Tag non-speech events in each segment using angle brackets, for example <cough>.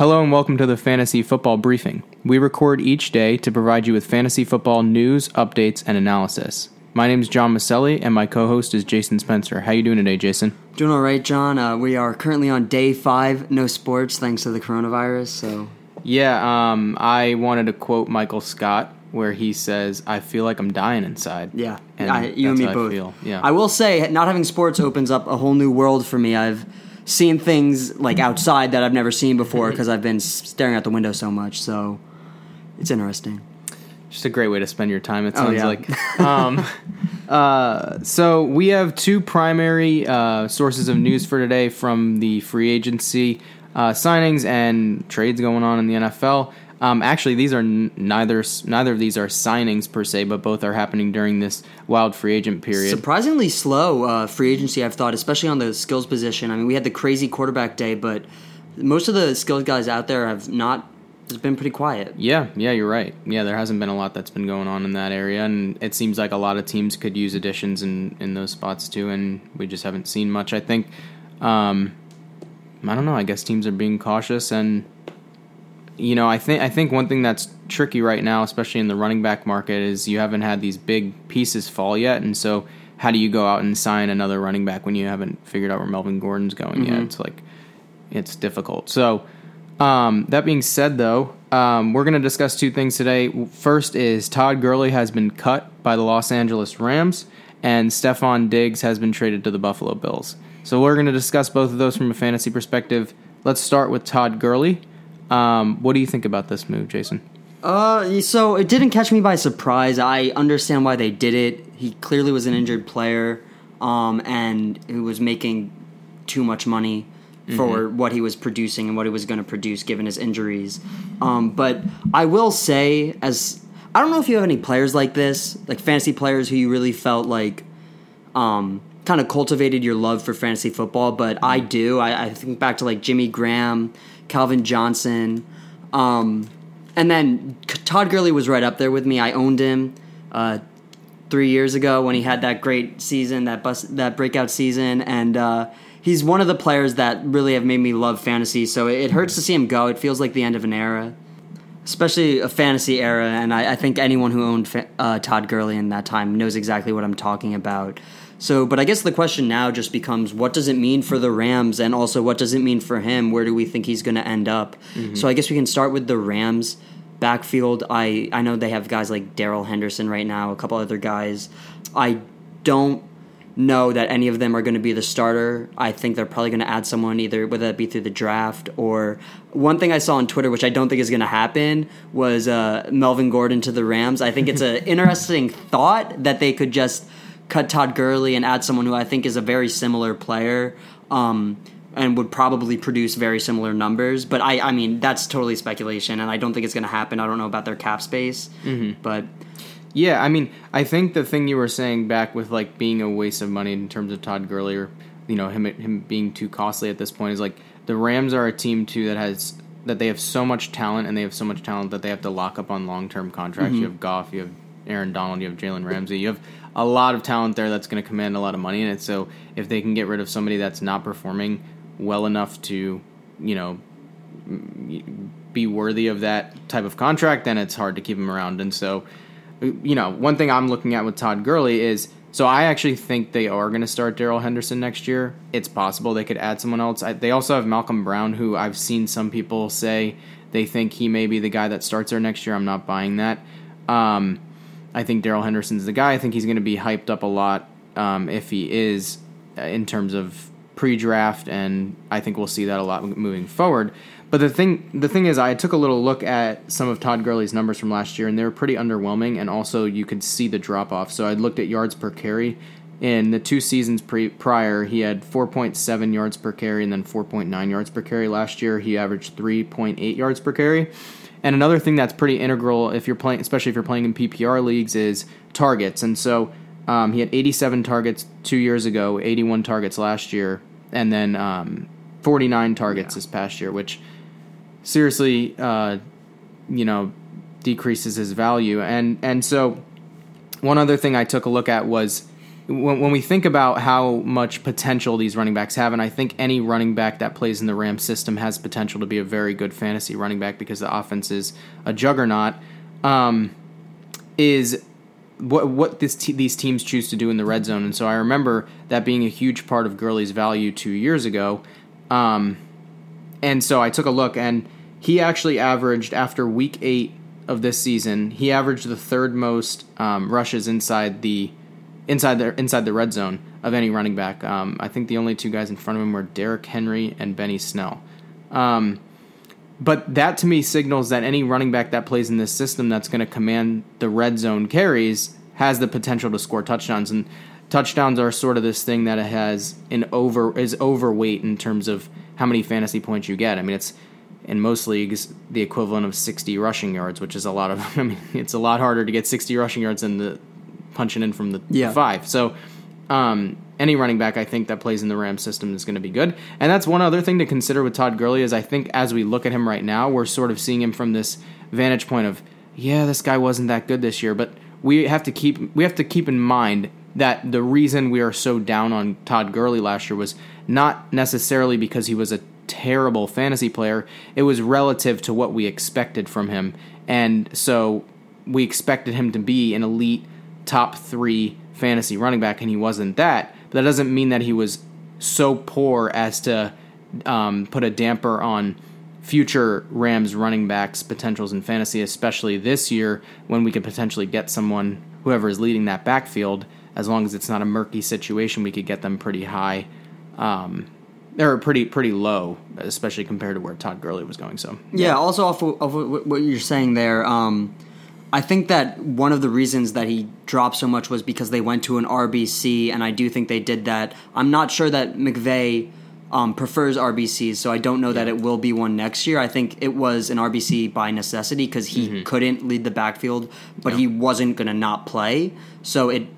Hello and welcome to the Fantasy Football Briefing. We record each day to provide you with fantasy football news, updates, and analysis. My name is John Maselli, and my co-host is Jason Spencer. How you doing today, Jason? Doing all right, John. Uh, we are currently on day five, no sports, thanks to the coronavirus. So Yeah, um, I wanted to quote Michael Scott where he says, "I feel like I'm dying inside." yeah, And I, you and me how I both. feel, yeah. I will say, not having sports opens up a whole new world for me. I've seen things like outside that I've never seen before because I've been staring out the window so much. So it's interesting. Just a great way to spend your time. It Oh, sounds yeah. like. <laughs> um, uh, so we have two primary uh, sources of news for today from the free agency uh, signings and trades going on in the NFL. Um, actually, these are n- neither neither of these are signings per se, but both are happening during this wild free agent period. Surprisingly slow uh, free agency, I've thought, especially on the skills position. I mean, we had the crazy quarterback day, but most of the skills guys out there have not. It's been pretty quiet. Yeah, yeah, you're right. Yeah, there hasn't been a lot that's been going on in that area, and it seems like a lot of teams could use additions in in those spots too, and we just haven't seen much. I think, um, I don't know. I guess teams are being cautious, and you know, I think I think one thing that's tricky right now, especially in the running back market, is you haven't had these big pieces fall yet, and so how do you go out and sign another running back when you haven't figured out where Melvin Gordon's going yet? It's like it's difficult. So. Um, that being said, though, um, we're going to discuss two things today. First is Todd Gurley has been cut by the Los Angeles Rams, and Stefon Diggs has been traded to the Buffalo Bills. So we're going to discuss both of those from a fantasy perspective. Let's start with Todd Gurley. Um, what do you think about this move, Jason? Uh, so it didn't catch me by surprise. I understand why they did it. He clearly was an injured player, um, and he was making too much money for what he was producing and what he was going to produce given his injuries. Um, but I will say, as I don't know if you have any players like this, like fantasy players who you really felt like um, kind of cultivated your love for fantasy football, but I do. I, I think back to like Jimmy Graham, Calvin Johnson, um, and then Todd Gurley was right up there with me. I owned him uh, three years ago when he had that great season, that bus, that breakout season, and uh, he's one of the players that really have made me love fantasy. So it, it hurts to see him go. It feels like the end of an era especially a fantasy era, and I, I think anyone who owned fa- uh, Todd Gurley in that time knows exactly what I'm talking about. So, but I guess the question now just becomes what does it mean for the Rams, and also what does it mean for him? Where do we think he's going to end up? So, I guess we can start with the Rams backfield. I I know they have guys like Darrell Henderson right now, a couple other guys. I don't know that any of them are going to be the starter. I think they're probably going to add someone either whether that be through the draft or one thing I saw on Twitter, which I don't think is going to happen, was uh, Melvin Gordon to the Rams. I think it's an <laughs> interesting thought that they could just cut Todd Gurley and add someone who I think is a very similar player. Um, and would probably produce very similar numbers, but I, I mean, that's totally speculation, and I don't think it's going to happen. I don't know about their cap space, but Yeah, I mean, I think the thing you were saying back with like being a waste of money in terms of Todd Gurley or you know him him being too costly at this point is like the Rams are a team too that has that they have so much talent and they have so much talent that they have to lock up on long term contracts. You have Goff, you have Aaron Donald, you have Jalen Ramsey, you have a lot of talent there that's going to command a lot of money in it. So if they can get rid of somebody that's not performing well enough to you know be worthy of that type of contract, then it's hard to keep him around. And so, you know, one thing I'm looking at with Todd Gurley is so I actually think they are going to start Darrell Henderson next year. It's possible they could add someone else. I, they also have Malcolm Brown, who I've seen some people say they think he may be the guy that starts there next year. I'm not buying that. Um, I think Darrell Henderson's the guy. I think he's going to be hyped up a lot um, if he is uh, in terms of pre-draft, and I think we'll see that a lot moving forward. But the thing, the thing is, I took a little look at some of Todd Gurley's numbers from last year, and they were pretty underwhelming. And also, you could see the drop off. So I looked at yards per carry. In the two seasons pre- prior, he had 4.7 yards per carry and then 4.9 yards per carry. Last year, he averaged 3.8 yards per carry. And another thing that's pretty integral if you're playing, especially if you're playing in PPR leagues, is targets. And so um, he had 87 targets two years ago, 81 targets last year, and then um, 49 targets this past year, which seriously, uh, you know, decreases his value. And and so one other thing I took a look at was when, when we think about how much potential these running backs have, and I think any running back that plays in the Rams system has potential to be a very good fantasy running back because the offense is a juggernaut. Um, is what what this these teams choose to do in the red zone, and so I remember that being a huge part of Gurley's value two years ago. Um, and so I took a look, and he actually averaged after week eight of this season, he averaged the third most um, rushes inside the inside the inside the red zone of any running back. Um, I think the only two guys in front of him were Derrick Henry and Benny Snell. Um, but that to me signals that any running back that plays in this system that's going to command the red zone carries has the potential to score touchdowns and touchdowns are sort of this thing that has an over is overweight in terms of how many fantasy points you get. I mean, it's in most leagues the equivalent of 60 rushing yards, which is a lot of <laughs> I mean, it's a lot harder to get 60 rushing yards than the punching in from the, Yeah. the five. So, um, any running back I think that plays in the Rams system is going to be good. And that's one other thing to consider with Todd Gurley is I think as we look at him right now, we're sort of seeing him from this vantage point of, yeah, this guy wasn't that good this year, but we have to keep we have to keep in mind that the reason we are so down on Todd Gurley last year was not necessarily because he was a terrible fantasy player. It was relative to what we expected from him. And so we expected him to be an elite top three fantasy running back, and he wasn't that. But that doesn't mean that he was so poor as to um, put a damper on future Rams running backs' potentials in fantasy, especially this year when we could potentially get someone, whoever is leading that backfield, as long as it's not a murky situation, we could get them pretty high. Um, or pretty pretty low, especially compared to where Todd Gurley was going. So Yeah. Also, off of, of what what you're saying there, um, I think that one of the reasons that he dropped so much was because they went to an RBC, and I do think they did that. I'm not sure that McVay um, prefers RBCs, so I don't know that it will be one next year. I think it was an RBC by necessity because he couldn't lead the backfield, but he wasn't going to not play. So it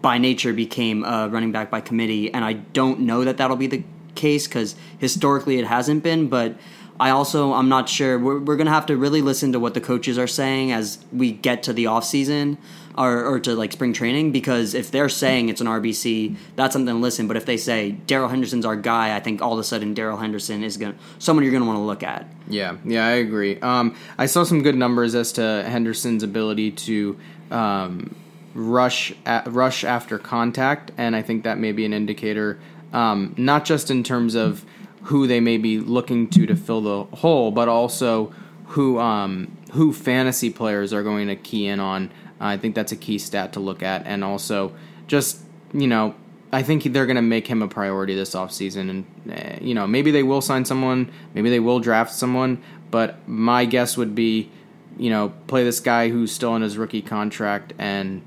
by nature became a running back by committee, and I don't know that that'll be the case because historically it hasn't been. But I also I'm not sure. We're, we're gonna have to really listen to what the coaches are saying as we get to the off season or, or to like spring training because if they're saying it's an RBC, that's something to listen. But if they say Darrell Henderson's our guy, I think all of a sudden Darrell Henderson is gonna someone you're gonna want to look at. Yeah, yeah, I agree. Um, I saw some good numbers as to Henderson's ability to um, rush at, rush after contact, and I think that may be an indicator, um, not just in terms of who they may be looking to to fill the hole, but also who um, who fantasy players are going to key in on. I think that's a key stat to look at, and also just you know I think they're going to make him a priority this offseason. And, eh, you know, maybe they will sign someone, maybe they will draft someone, but my guess would be, you know, play this guy who's still in his rookie contract and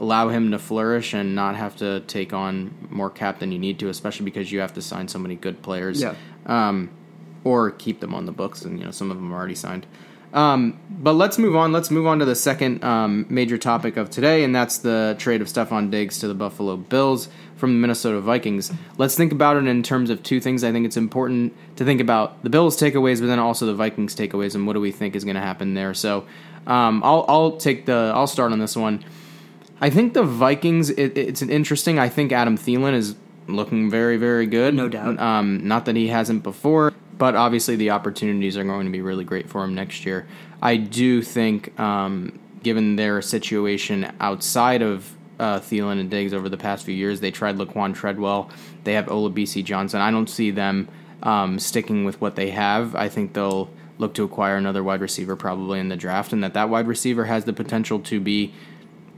allow him to flourish and not have to take on more cap than you need to, especially because you have to sign so many good players. Yeah. Um, or keep them on the books, and, you know, some of them are already signed. Um, but let's move on. Let's move on to the second um, major topic of today, and that's the trade of Stefon Diggs to the Buffalo Bills from the Minnesota Vikings. Let's think about it in terms of two things. I think it's important to think about the Bills' takeaways, but then also the Vikings' takeaways, and what do we think is going to happen there. So, um, I'll I'll take the I'll start on this one. I think the Vikings. It, it's an interesting. I think Adam Thielen is looking very very good. No doubt. Um, not that he hasn't before, but obviously the opportunities are going to be really great for him next year. I do think, um, given their situation outside of uh, Thielen and Diggs over the past few years, they tried Laquon Treadwell. They have Olabisi Johnson. I don't see them um, sticking with what they have. I think they'll look to acquire another wide receiver probably in the draft, and that that wide receiver has the potential to be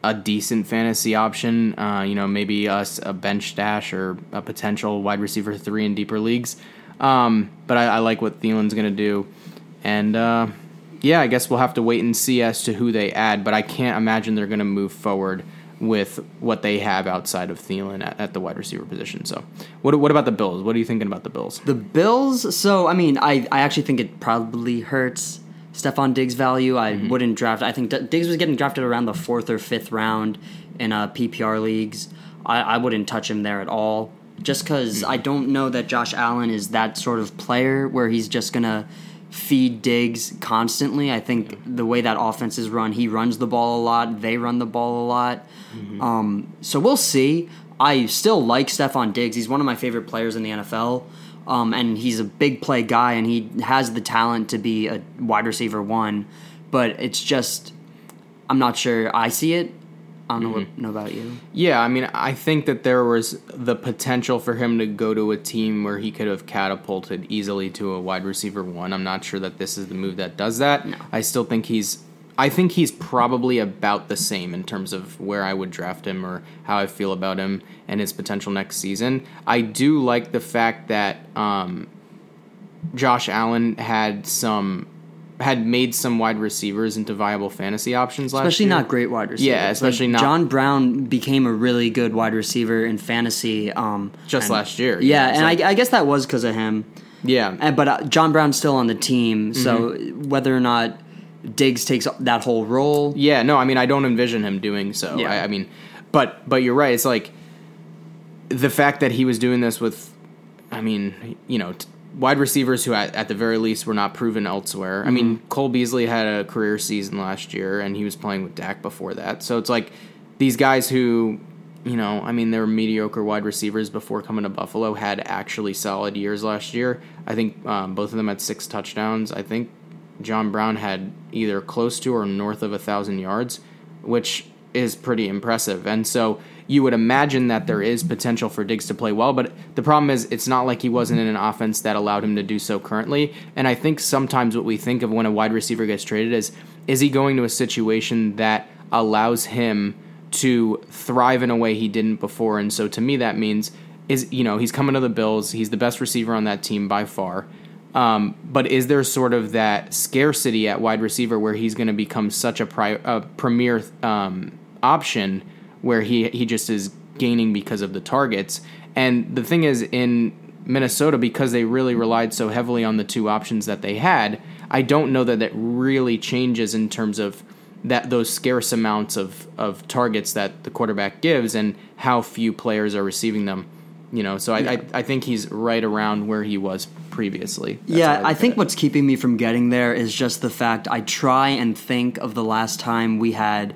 a decent fantasy option. Uh, you know, maybe us a bench stash or a potential wide receiver three in deeper leagues. Um, but I, I like what Thielen's going to do, and uh, yeah, I guess we'll have to wait and see as to who they add. But I can't imagine they're going to move forward with what they have outside of Thielen at, at the wide receiver position. So, what what about the Bills? What are you thinking about the Bills? The Bills. So I mean, I I actually think it probably hurts Stefon Diggs' value. I wouldn't draft. I think D- Diggs was getting drafted around the fourth or fifth round in uh, PPR leagues. I, I wouldn't touch him there at all, just because I don't know that Josh Allen is that sort of player where he's just gonna feed Diggs constantly. I think the way that offense is run, he runs the ball a lot. They run the ball a lot. Um, so we'll see. I still like Stefon Diggs. He's one of my favorite players in the NFL. Um, and he's a big play guy, and he has the talent to be a wide receiver one. But it's just, I'm not sure I see it. I don't know, what, know about you. Yeah, I mean, I think that there was the potential for him to go to a team where he could have catapulted easily to a wide receiver one. I'm not sure that this is the move that does that. No. I still think he's. I think he's probably about the same in terms of where I would draft him or how I feel about him and his potential next season. I do like the fact that um, Josh Allen had some had made some wide receivers into viable fantasy options last Especially year. not great wide receivers. Yeah, especially not- John Brown became a really good wide receiver in fantasy. Um, just and- last year. Yeah, and like- I, I guess that was because of him. yeah, And, but uh, John Brown's still on the team, so Mm-hmm. whether or not Diggs takes that whole role, Yeah, no, I mean I don't envision him doing so. Yeah. I, I mean, but but you're right. It's like the fact that he was doing this with, I mean, you know, t- wide receivers who at, at the very least were not proven elsewhere. I mean, Mm-hmm. Cole Beasley had a career season last year, and he was playing with Dak before that. So it's like these guys who. You know, I mean, they were mediocre wide receivers before coming to Buffalo. Had actually solid years last year. I think um, both of them had six touchdowns. I think John Brown had either close to or north of a thousand yards, which is pretty impressive. And so you would imagine that there is potential for Diggs to play well, but the problem is it's not like he wasn't in an offense that allowed him to do so currently. And I think sometimes what we think of when a wide receiver gets traded is is he going to a situation that allows him to thrive in a way he didn't before? And so to me that means is you know, he's coming to the Bills, he's the best receiver on that team by far. Um, but is there sort of that scarcity at wide receiver where he's going to become such a, pri- a premier um, option where he he just is gaining because of the targets? And the thing is, in Minnesota, because they really relied so heavily on the two options that they had, I don't know that that really changes in terms of that those scarce amounts of of targets that the quarterback gives and how few players are receiving them. You know, so I, I, I think he's right around where he was previously. That's yeah, look I think what's keeping me from getting there is just the fact I try and think of the last time we had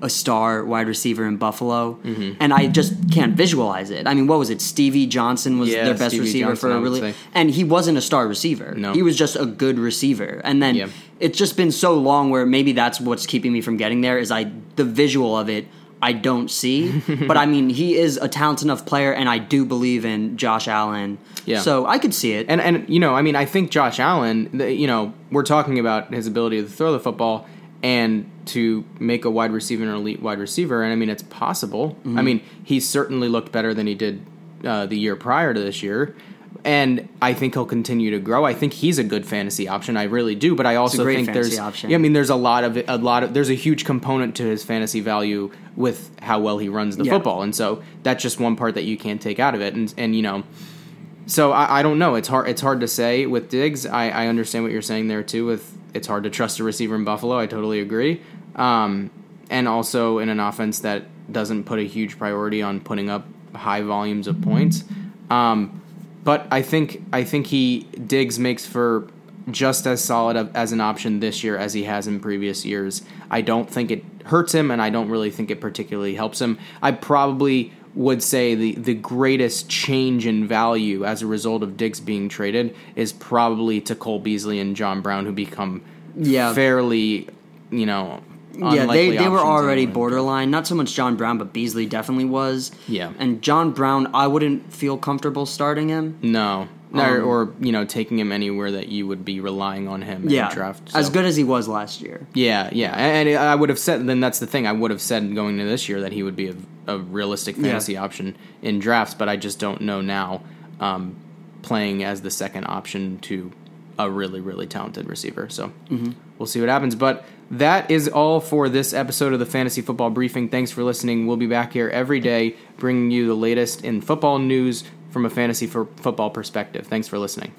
a star wide receiver in Buffalo, Mm-hmm. and I just can't visualize it. I mean, what was it? Stevie Johnson was Yeah, their best Stevie receiver Johnson, for I a really, and he wasn't a star receiver. No. he was just a good receiver. And then Yeah. it's just been so long where maybe that's what's keeping me from getting there is I the visual of it. I don't see, but I mean, he is a talented enough player, and I do believe in Josh Allen. Yeah. So I could see it. And and you know, I mean, I think Josh Allen. You know, we're talking about his ability to throw the football and to make a wide receiver an elite wide receiver. And I mean, it's possible. Mm-hmm. I mean, he certainly looked better than he did uh, the year prior to this year. And I think he'll continue to grow. I think he's a good fantasy option. I really do. But I also think there's, option. yeah, I mean, there's a lot of a lot of there's a huge component to his fantasy value with how well he runs the Yeah. football, and so that's just one part that you can't take out of it. And and you know, so I, I don't know. It's hard. It's hard to say with Diggs. I, I understand what you're saying there too. With it's hard to trust a receiver in Buffalo. I totally agree. Um, and also in an offense that doesn't put a huge priority on putting up high volumes of points. Um, but I think I think he Diggs makes for just as solid of, as an option this year as he has in previous years. I don't think it hurts him, and I don't really think it particularly helps him. I probably would say the, the greatest change in value as a result of Diggs being traded is probably to Cole Beasley and John Brown, who become Yeah. fairly, you know, Yeah, they, they were already borderline. Not so much John Brown, but Beasley definitely was. Yeah. And John Brown, I wouldn't feel comfortable starting him. No, or, Um, or you know, taking him anywhere that you would be relying on him in Yeah. draft. As good as he was last year. Yeah, yeah, and I would have said. Then that's the thing. I would have said going into this year that he would be a, a realistic fantasy option in drafts, but I just don't know now. Um, playing as the second option to a really, really talented receiver. So we'll see what happens. But that is all for this episode of the Fantasy Football Briefing. Thanks for listening. We'll be back here every day, bringing you the latest in football news from a fantasy football perspective. Thanks for listening.